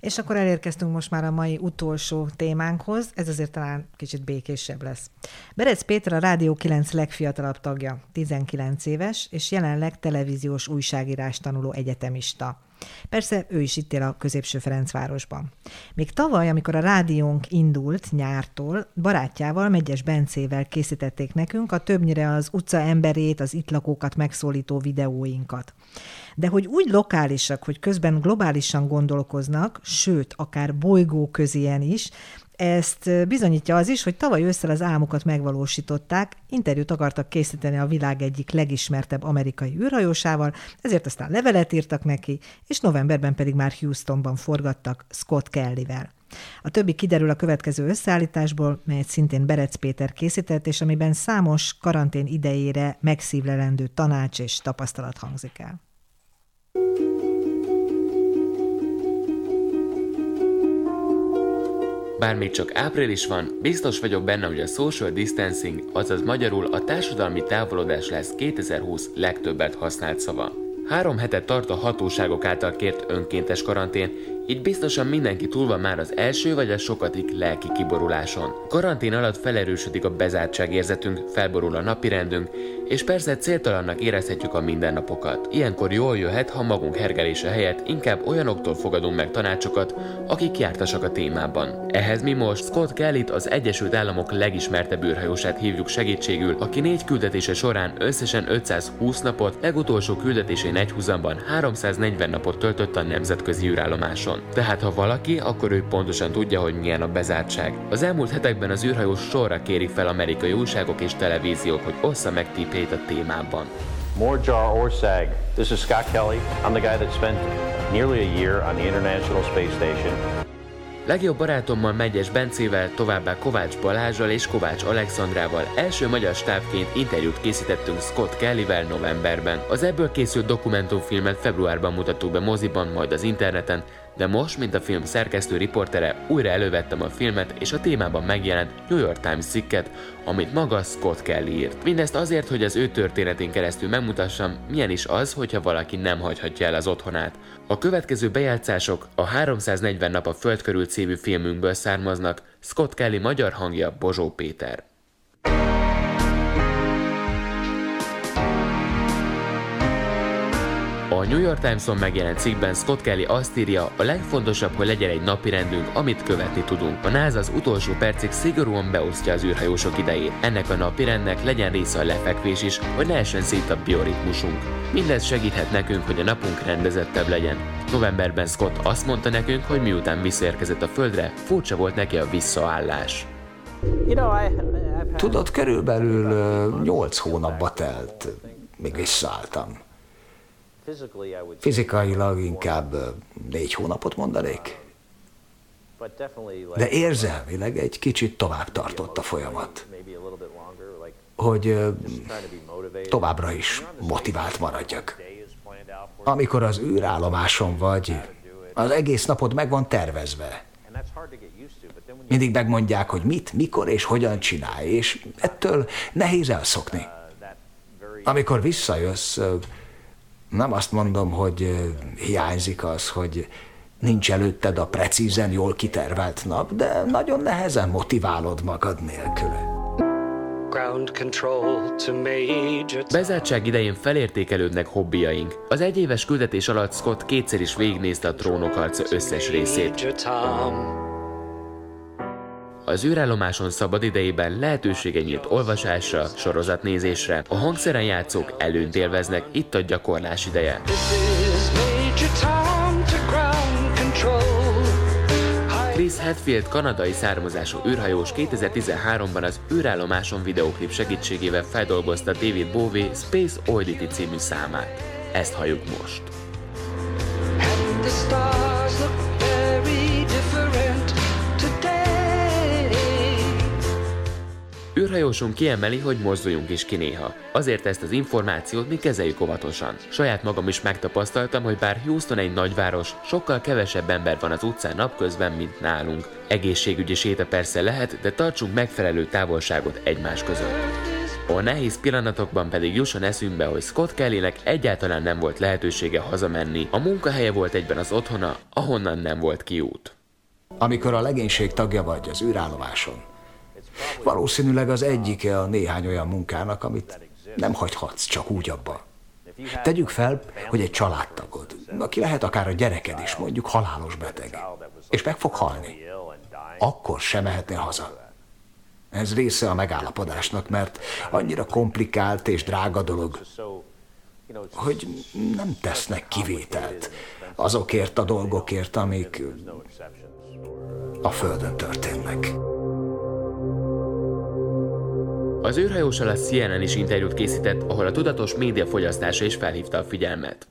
És akkor elérkeztünk most már a mai utolsó témánkhoz, ez azért talán kicsit békésebb lesz. Berec Péter a Rádió 9 legfiatalabb tagja, 19 éves, és jelenleg televíziós újságírás tanuló egyetemista. Persze ő is itt él a középső Ferencvárosban. Még tavaly, amikor a rádiónk indult nyártól, barátjával, Megyes Bencével készítették nekünk a többnyire az utca emberét, az itt lakókat megszólító videóinkat. De hogy úgy lokálisak, hogy közben globálisan gondolkoznak, sőt, akár bolygó közien is, ezt bizonyítja az is, hogy tavaly ősszel az álmukat megvalósították, interjút akartak készíteni a világ egyik legismertebb amerikai űrhajósával, ezért aztán levelet írtak neki, és novemberben pedig már Houstonban forgattak Scott Kellyvel. A többi kiderül a következő összeállításból, melyet szintén Berec Péter készített, és amiben számos karantén idejére megszívlelendő tanács és tapasztalat hangzik el. Bár még csak április van, biztos vagyok benne, hogy a social distancing, azaz magyarul a társadalmi távolodás lesz 2020 legtöbbet használt szava. Három hetet tart a hatóságok által kért önkéntes karantén, így biztosan mindenki túl van már az első vagy a sokadik lelki kiboruláson. Karantén alatt felerősödik a bezártságérzetünk, felborul a napirendünk, és persze céltalannak érezhetjük a mindennapokat. Ilyenkor jól jöhet, ha magunk hergelése helyett inkább olyanoktól fogadunk meg tanácsokat, akik jártasak a témában. Ehhez mi most Scott kelly az Egyesült Államok legismertebb űrhajósát hívjuk segítségül, aki négy küldetése során összesen 520 napot, legutolsó küldetésén egyhuzamban 340 napot töltött a nemzetközi űrállomáson. Tehát ha valaki, akkor ő pontosan tudja, hogy milyen a bezártság. Az elmúlt hetekben az űrhajó sorra kéri fel amerikai újságok és televíziók, hogy ossza meg tippét a témában. Morjar Orsag. This is Scott Kelly. I'm the guy that spent nearly a year on the International Space Station. Legjobb barátommal Megyes Bencével, továbbá Kovács Balázsral és Kovács Alexandrával első magyar stábként interjút készítettünk Scott Kellyvel novemberben. Az ebből készült dokumentumfilmet februárban mutattuk be moziban, majd az interneten, de most, mint a film szerkesztő riportere, újra elővettem a filmet, és a témában megjelent New York Times cikket, amit maga Scott Kelly írt. Mindezt azért, hogy az ő történetén keresztül megmutassam, milyen is az, hogyha valaki nem hagyhatja el az otthonát. A következő bejátszások a 340 nap a Föld körül című filmünkből származnak, Scott Kelly magyar hangja Bozsó Péter. A New York Times-on megjelent cikkben Scott Kelly azt írja, a legfontosabb, hogy legyen egy napi rendünk, amit követni tudunk. A NASA az utolsó percig szigorúan beosztja az űrhajósok idejét. Ennek a napi rendnek legyen része a lefekvés is, hogy ne essen szét a bioritmusunk. Mindez segíthet nekünk, hogy a napunk rendezettebb legyen. Novemberben Scott azt mondta nekünk, hogy miután visszaérkezett a Földre, furcsa volt neki a visszaállás. Tudod, körülbelül 8 hónapba telt, még visszaálltam. Fizikailag inkább négy hónapot mondanék. De érzelmileg egy kicsit tovább tartott a folyamat. Hogy továbbra is motivált maradjak. Amikor az űrállomáson vagy, az egész napod meg van tervezve. Mindig megmondják, hogy mit, mikor és hogyan csinálj, és ettől nehéz elszokni. Amikor visszajössz, nem azt mondom, hogy hiányzik az, hogy nincs előtted a precízen jól kitervelt nap, de nagyon nehezen motiválod magad nélküle. Bezártság idején felértékelődnek hobbiaink. Az egyéves küldetés alatt Scott kétszer is végignézte a trónok harca összes részét. Az űrállomáson szabad idejében lehetősége nyílt olvasásra, sorozatnézésre. A hangszeren játszók előnyt élveznek, itt a gyakorlás ideje. Chris Hadfield kanadai származású űrhajós 2013-ban az űrállomáson videoklip segítségével feldolgozta David Bowie Space Oddity című számát. Ezt halljuk most. And the stars űrhajósunk kiemeli, hogy mozduljunk is ki néha. Azért ezt az információt mi kezeljük óvatosan. Saját magam is megtapasztaltam, hogy bár Houston egy nagyváros, sokkal kevesebb ember van az utcán napközben, mint nálunk. Egészségügyi séta persze lehet, de tartsunk megfelelő távolságot egymás között. A nehéz pillanatokban pedig jusson eszünkbe, hogy Scott Kellynek egyáltalán nem volt lehetősége hazamenni, a munkahelye volt egyben az otthona, ahonnan nem volt kiút. Amikor a legénység tagja vagy az űrállomáson, valószínűleg az egyike a néhány olyan munkának, amit nem hagyhatsz csak úgy abba. Tegyük fel, hogy egy családtagod, aki lehet akár a gyereked is, mondjuk halálos beteg, és meg fog halni, akkor sem mehetnél haza. Ez része a megállapodásnak, mert annyira komplikált és drága dolog, hogy nem tesznek kivételt azokért a dolgokért, amik a Földön történnek. Az űrhajósal a CNN is interjút készített, ahol a tudatos média fogyasztása is felhívta a figyelmet.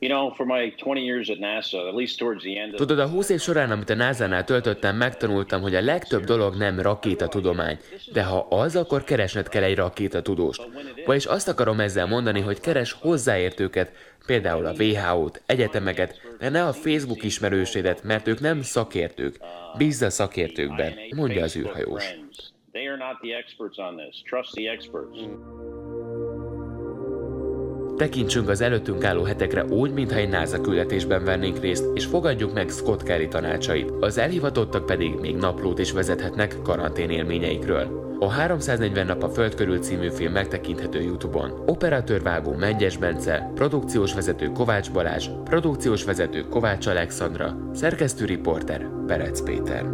Tudod, a 20 év során, amit a NASA-nál töltöttem, megtanultam, hogy a legtöbb dolog nem rakétatudomány, de ha az, akkor keresned kell egy rakétatudóst. Vagyis azt akarom ezzel mondani, hogy keres hozzáértőket, például a WHO-t, egyetemeket, de ne a Facebook ismerősédet, mert ők nem szakértők. Bízz a szakértőkben, mondja az űrhajós. Not the experts on this. Trust the experts. Tekintsünk az előttünk álló hetekre úgy, mintha egy NASA küldetésben vennénk részt, és fogadjuk meg Scott Kelly tanácsait. Az elhivatottak pedig még naplót is vezethetnek karantén élményeikről. A 340 nap a Föld körül című film megtekinthető YouTube-on. Operatőrvágó Mengyes Bence, produkciós vezető Kovács Balázs, produkciós vezető Kovács Alexandra, szerkesztő riporter Berec Péter.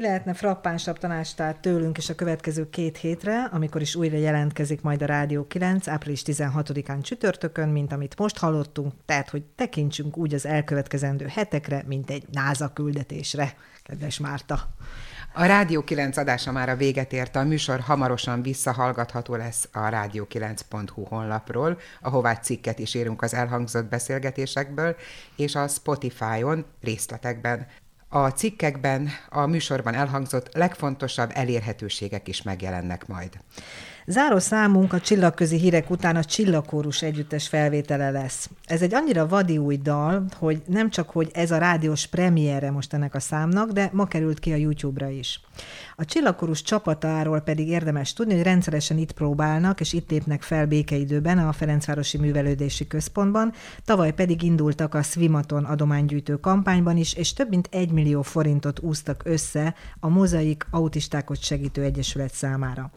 Mi lehetne frappánsabb tanástát tőlünk is a következő két hétre, amikor is újra jelentkezik majd a Rádió 9, április 16-án csütörtökön, mint amit most hallottunk, tehát hogy tekintsünk úgy az elkövetkezendő hetekre, mint egy NASA küldetésre, kedves Márta. A Rádió 9 adása már a véget ért, a műsor hamarosan visszahallgatható lesz a rádió9.hu honlapról, ahová cikket is írunk az elhangzott beszélgetésekből, és a Spotify-on részletekben a cikkekben, a műsorban elhangzott legfontosabb elérhetőségek is megjelennek majd. Záró számunk a csillagközi hírek után a csillagkórus együttes felvétele lesz. Ez egy annyira vadi új dal, hogy nem csak, hogy ez a rádiós premiere most ennek a számnak, de ma került ki a YouTube-ra is. A csillagkorús csapatáról pedig érdemes tudni, hogy rendszeresen itt próbálnak, és itt lépnek fel békeidőben a Ferencvárosi Művelődési Központban, tavaly pedig indultak a Swimaton adománygyűjtő kampányban is, és több mint egy millió forintot úztak össze a Mozaik Autistákot Segítő Egyesület számára.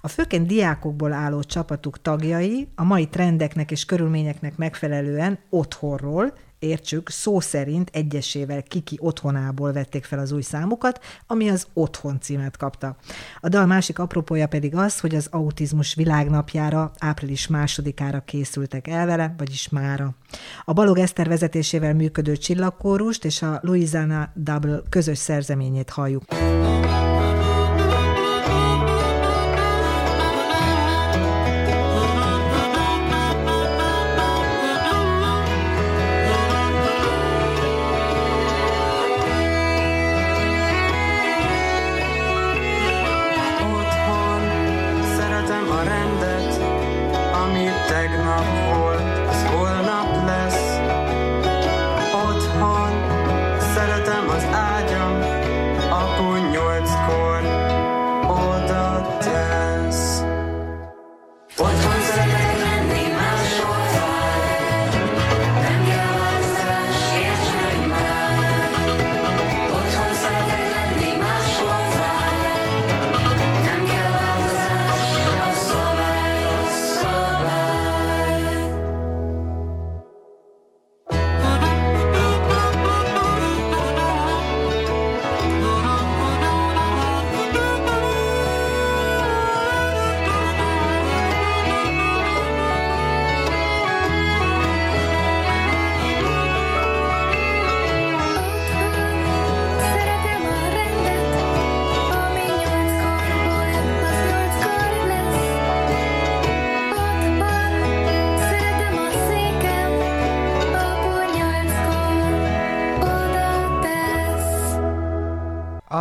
A főként diákokból álló csapatuk tagjai a mai trendeknek és körülményeknek megfelelően otthonról, értsük, szó szerint egyesével Kiki otthonából vették fel az új számukat, ami az Otthon címet kapta. A dal másik apropója pedig az, hogy az autizmus világnapjára, április másodikára készültek el vele, vagyis mára. A Balog Eszter vezetésével működő csillagkórust és a Louisiana Double közös szerzeményét halljuk.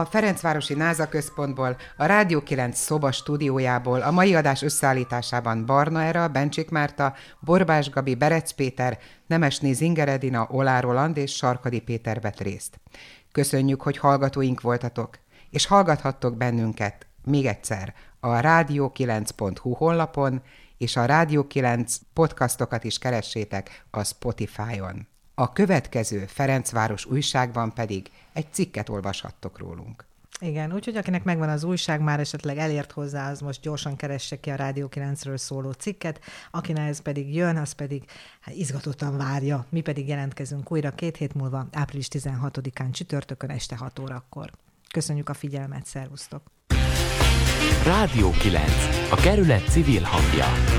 Ferencvárosi Náza központból, a Rádió 9 szoba stúdiójából a mai adás összeállításában Barna Era, Bencsik Márta, Borbás Gabi, Berec Péter, Nemesné Zingeredina, Olá Roland és Sarkadi Péter vett részt. Köszönjük, hogy hallgatóink voltatok, és hallgathattok bennünket még egyszer a rádió9.hu honlapon, és a Rádió 9 podcastokat is keressétek a Spotify-on. A következő Ferencváros újságban pedig egy cikket olvashattok rólunk. Igen, úgyhogy akinek megvan az újság, már esetleg elért hozzá, az most gyorsan keresse ki a Rádió 9-ről szóló cikket, akinek ez pedig jön, az pedig hát izgatottan várja. Mi pedig jelentkezünk újra két hét múlva, április 16-án csütörtökön este 6 órakor. Köszönjük a figyelmet, szervusztok! Rádió 9. A kerület civil hangja.